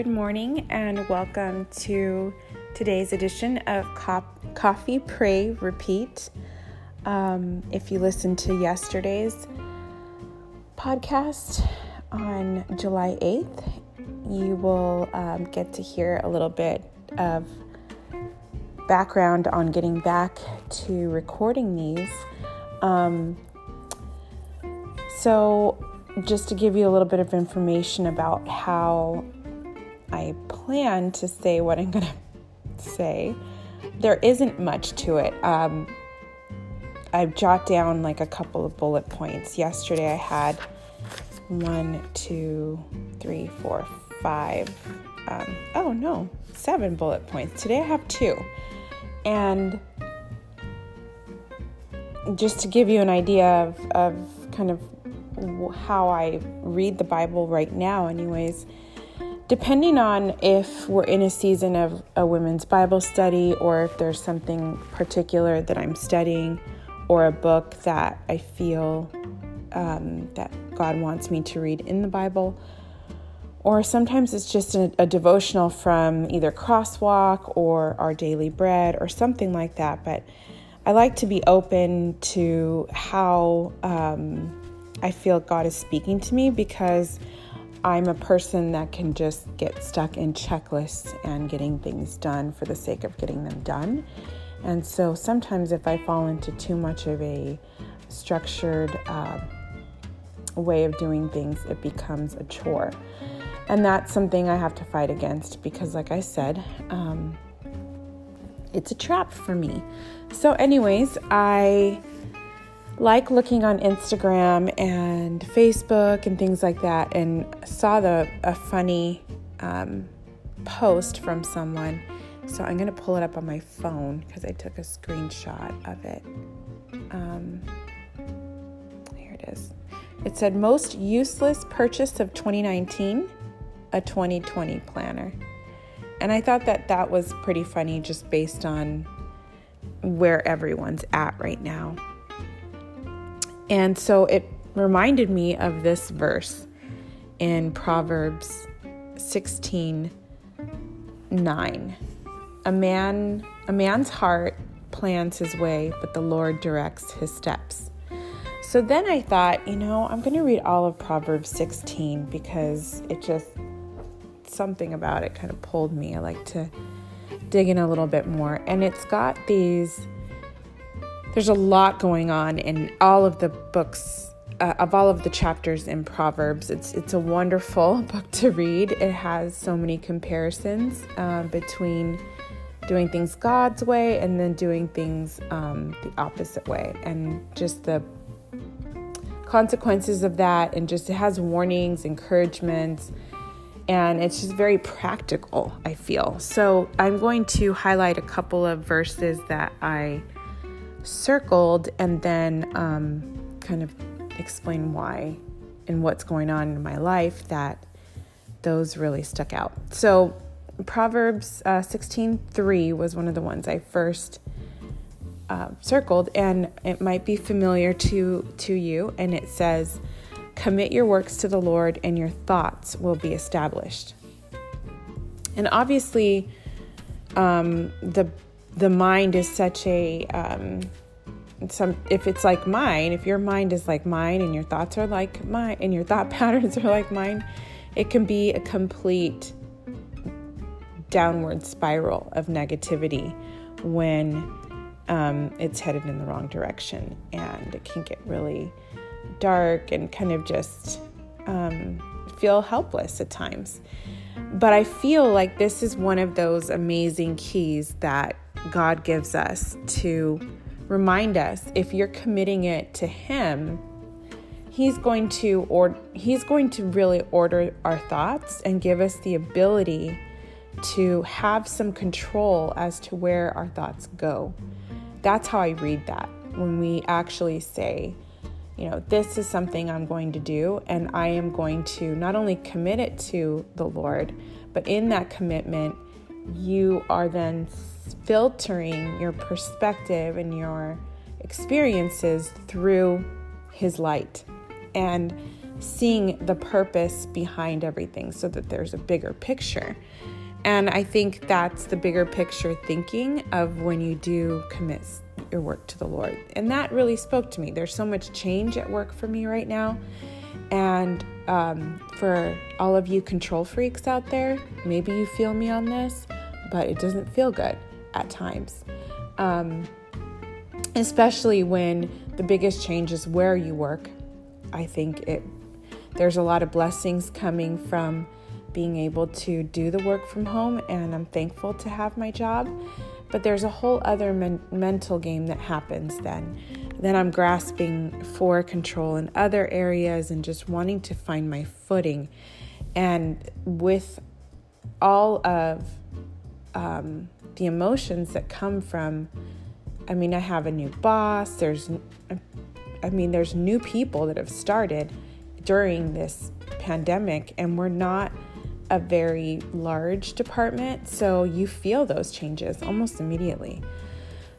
Good morning and welcome to today's edition of Cop- Coffee, Pray, Repeat. Um, if you listened to yesterday's podcast on July 8th, you will um, get to hear a little bit of background on getting back to recording these. Um, so, just to give you a little bit of information about how I plan to say what I'm going to say, there isn't much to it. Um, I've jot down like a couple of bullet points. Yesterday I had one, two, three, four, five. Um, oh no, seven bullet points. Today I have two. And just to give you an idea of, of kind of how I read the Bible right now, anyways, depending on if we're in a season of a women's Bible study or if there's something particular that I'm studying or a book that I feel um, that God wants me to read in the Bible. Or sometimes it's just a, a devotional from either Crosswalk or Our Daily Bread or something like that. But I like to be open to how um, I feel God is speaking to me because I'm a person that can just get stuck in checklists and getting things done for the sake of getting them done. And so sometimes if I fall into too much of a structured uh, way of doing things, it becomes a chore. And that's something I have to fight against because, like I said, um, it's a trap for me. So, anyways, I like looking on Instagram and Facebook and things like that, and saw the a funny um, post from someone. So I'm gonna pull it up on my phone because I took a screenshot of it. Um, here it is. It said most useless purchase of 2019, a 2020 planner, and I thought that that was pretty funny just based on where everyone's at right now. And so it reminded me of this verse in Proverbs 16 9. A man a man's heart plans his way, but the Lord directs his steps. So then I thought, you know, I'm going to read all of Proverbs 16 because it just something about it kind of pulled me. I like to dig in a little bit more. And it's got these there's a lot going on in all of the books uh, of all of the chapters in Proverbs. It's it's a wonderful book to read. It has so many comparisons uh, between doing things God's way and then doing things um, the opposite way, and just the consequences of that. And just it has warnings, encouragements, and it's just very practical. I feel so. I'm going to highlight a couple of verses that I circled and then um, kind of explain why and what's going on in my life that those really stuck out. So Proverbs uh, 16:3 was one of the ones I first uh, circled, and it might be familiar to to you. And it says, "Commit your works to the Lord, and your thoughts will be established." And obviously, um, the the mind is such a um, some if it's like mine if your mind is like mine and your thoughts are like mine and your thought patterns are like mine it can be a complete downward spiral of negativity when um, it's headed in the wrong direction. And it can get really dark and kind of just um, feel helpless at times. But i feel like this is one of those amazing keys that God gives us to remind us if you're committing it to Him, He's going to or He's going to really order our thoughts and give us the ability to have some control as to where our thoughts go. That's how I read that when we actually say, you know, this is something I'm going to do, and I am going to not only commit it to the Lord, but in that commitment, you are then filtering your perspective and your experiences through His light. And seeing the purpose behind everything so that there's a bigger picture. And I think that's the bigger picture thinking of when you do commit your work to the Lord. And that really spoke to me. There's so much change at work for me right now. And um, for all of you control freaks out there, maybe you feel me on this, but it doesn't feel good at times. Um, especially when the biggest change is where you work. I think it there's a lot of blessings coming from being able to do the work from home, and I'm thankful to have my job. But there's a whole other men- mental game that happens then. Then I'm grasping for control in other areas and just wanting to find my footing. And with all of um, the emotions that come from, I mean, I have a new boss, there's, I mean, there's new people that have started during this pandemic, and we're not a very large department, so you feel those changes almost immediately.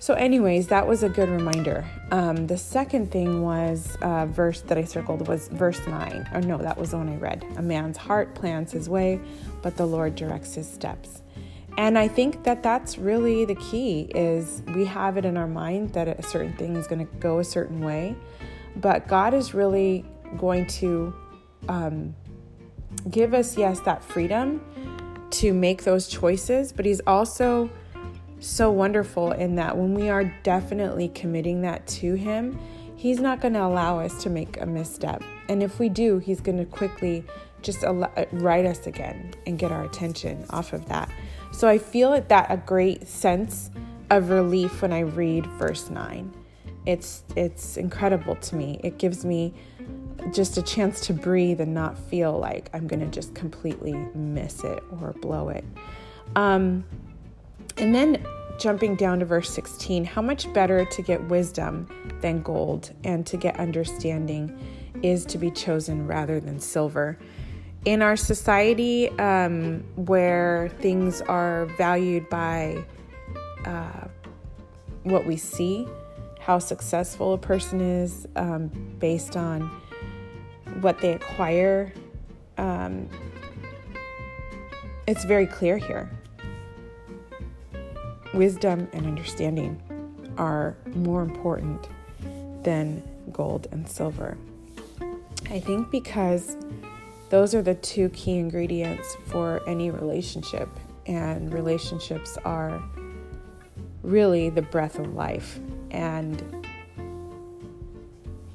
So, anyways, that was a good reminder. Um, the second thing was uh, verse that I circled was verse nine. Or no, that was the one I read. A man's heart plans his way, but the Lord directs his steps. And I think that that's really the key. Is we have it in our mind that a certain thing is going to go a certain way, but God is really going to um, give us, yes, that freedom to make those choices, but He's also so wonderful in that when we are definitely committing that to Him, He's not going to allow us to make a misstep. And if we do, He's going to quickly just allow, right us again and get our attention off of that. So I feel that a great sense of relief when I read verse 9. It's it's incredible to me. It gives me just a chance to breathe and not feel like I'm going to just completely miss it or blow it. Um, and then jumping down to verse 16 how much better to get wisdom than gold, and to get understanding is to be chosen rather than silver. In our society, um, where things are valued by uh, what we see, how successful a person is um, based on what they acquire, um, it's very clear here. Wisdom and understanding are more important than gold and silver. I think because those are the two key ingredients for any relationship, and relationships are really the breath of life. And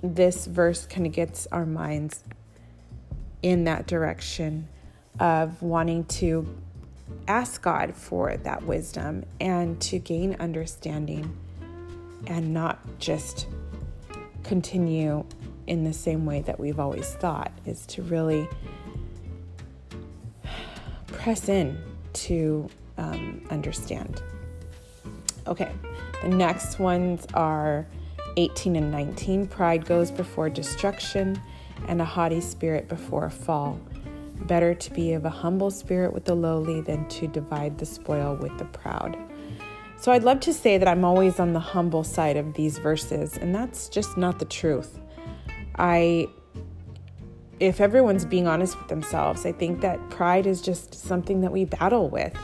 this verse kind of gets our minds in that direction of wanting to ask God for that wisdom and to gain understanding and not just continue in the same way that we've always thought is to really press in to um, understand. Okay, the next ones are 18 and 19 Pride goes before destruction, and a haughty spirit before a fall. Better to be of a humble spirit with the lowly than to divide the spoil with the proud. So I'd love to say that I'm always on the humble side of these verses, and that's just not the truth. I if everyone's being honest with themselves, I think that pride is just something that we battle with.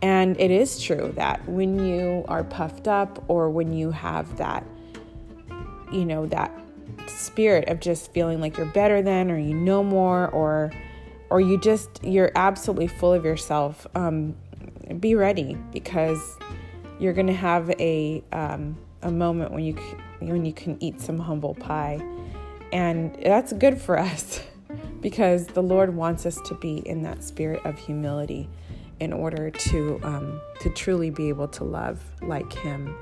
And it is true that when you are puffed up or when you have that you know, that spirit of just feeling like you're better than or you know more or or you just you're absolutely full of yourself um, be ready because you're gonna have a um, a moment when you when you can eat some humble pie and that's good for us because the lord wants us to be in that spirit of humility in order to um, to truly be able to love like him.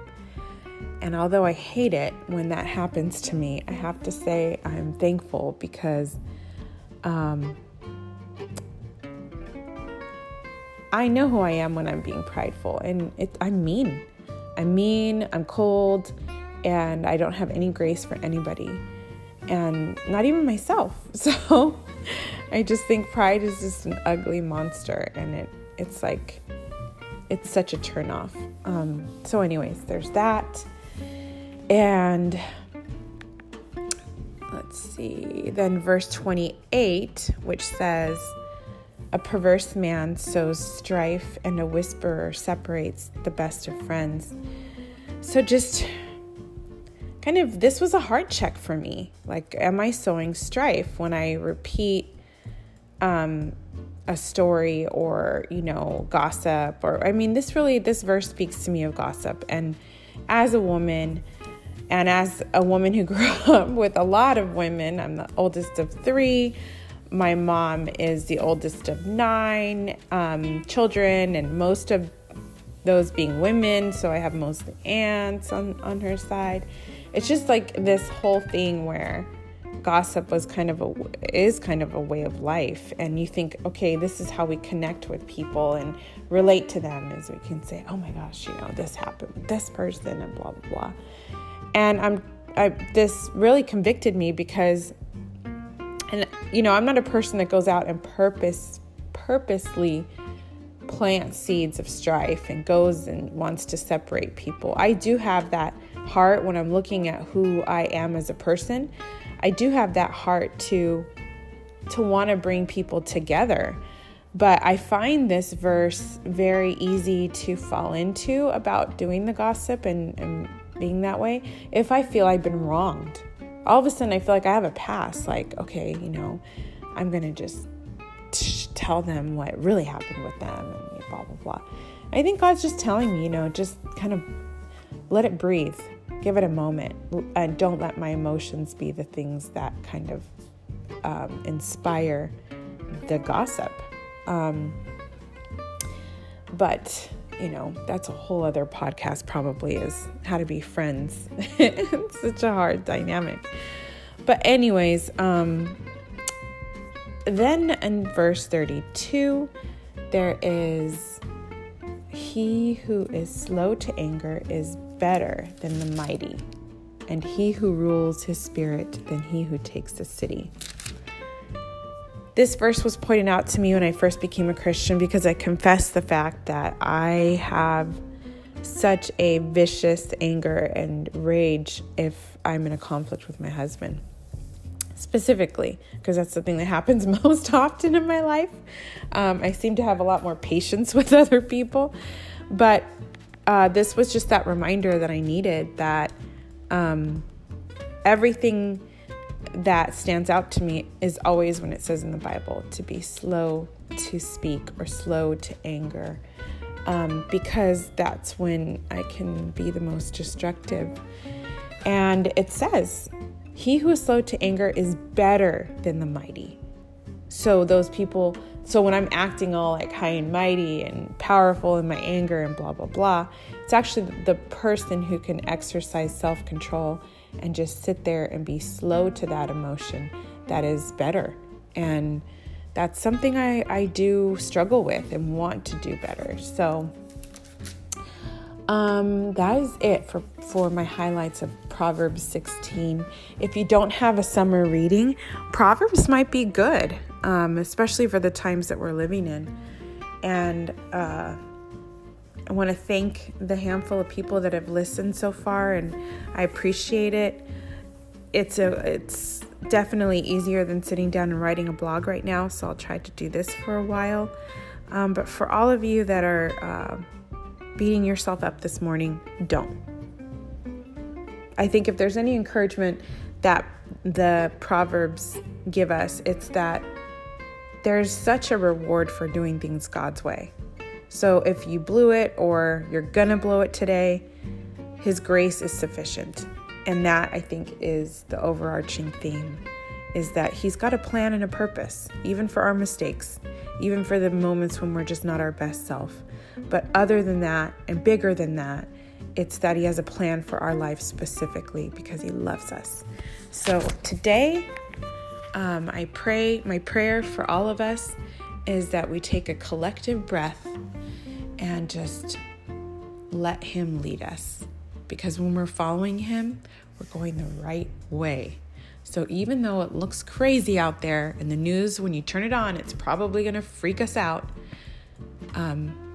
And although I hate it when that happens to me, I have to say I'm thankful because um, I know who I am when I'm being prideful, and it, I'm mean. I'm mean, I'm cold, and I don't have any grace for anybody, and not even myself. So I just think pride is just an ugly monster, and it it's like it's such a turnoff. Um, so, anyways, there's that. And let's see, then verse 28, which says, A perverse man sows strife, and a whisperer separates the best of friends. So just kind of, this was a heart check for me. Like, am I sowing strife when I repeat um, a story or, you know, gossip? Or, I mean, this really, this verse speaks to me of gossip. And as a woman, and as a woman who grew up with a lot of women, I'm the oldest of three. My mom is the oldest of nine um, children, and most of those being women. So I have mostly aunts on, on her side. It's just like this whole thing where gossip was kind of a is kind of a way of life and you think okay this is how we connect with people and relate to them as we can say oh my gosh you know this happened with this person and blah blah blah and I'm I, this really convicted me because and you know I'm not a person that goes out and purpose purposely plants seeds of strife and goes and wants to separate people. I do have that heart when I'm looking at who I am as a person. I do have that heart to to want to bring people together. But I find this verse very easy to fall into about doing the gossip and, and being that way if I feel I've been wronged. All of a sudden, I feel like I have a pass. Like, okay, you know, I'm going to just tell them what really happened with them and blah, blah, blah. I think God's just telling me, you know, just kind of let it breathe, give it a moment, and don't let my emotions be the things that kind of um, inspire the gossip. Um, but you know, that's a whole other podcast, probably, is how to be friends. it's such a hard dynamic. But, anyways, um, then in verse 32, there is He who is slow to anger is better than the mighty, and he who rules his spirit than he who takes the city. This verse was pointed out to me when I first became a Christian because I confessed the fact that I have such a vicious anger and rage if I'm in a conflict with my husband. Specifically, because that's the thing that happens most often in my life. Um, I seem to have a lot more patience with other people. But uh, this was just that reminder that I needed that um, everything that stands out to me is always when it says in the Bible to be slow to speak or slow to anger, um, because that's when I can be the most destructive. And it says, He who is slow to anger is better than the mighty. So, those people, so when I'm acting all like high and mighty and powerful in my anger and blah, blah, blah, it's actually the person who can exercise self control and just sit there and be slow to that emotion that is better. And that's something I, I do struggle with and want to do better. So um, that is it for, for my highlights of Proverbs 16. If you don't have a summer reading, Proverbs might be good, um, especially for the times that we're living in. And uh, I want to thank the handful of people that have listened so far, and I appreciate it. It's a it's definitely easier than sitting down and writing a blog right now, so I'll try to do this for a while. Um, but for all of you that are uh, beating yourself up this morning, don't. I think if there's any encouragement that the Proverbs give us, it's that there's such a reward for doing things God's way. So if you blew it or you're gonna blow it today, His grace is sufficient. And that I think is the overarching theme is that He's got a plan and a purpose, even for our mistakes, even for the moments when we're just not our best self. But other than that, and bigger than that, it's that He has a plan for our life specifically because He loves us. So today, um, I pray, my prayer for all of us is that we take a collective breath and just let Him lead us. Because when we're following Him, we're going the right way. So even though it looks crazy out there in the news, when you turn it on, it's probably going to freak us out. Um,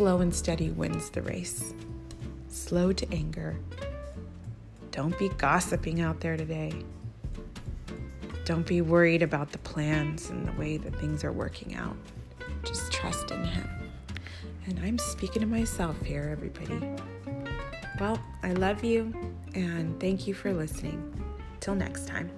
slow and steady wins the race. Slow to anger. Don't be gossiping out there today. Don't be worried about the plans and the way that things are working out. Just trust in Him. And I'm speaking to myself here, everybody. Well, I love you and thank you for listening. Till next time.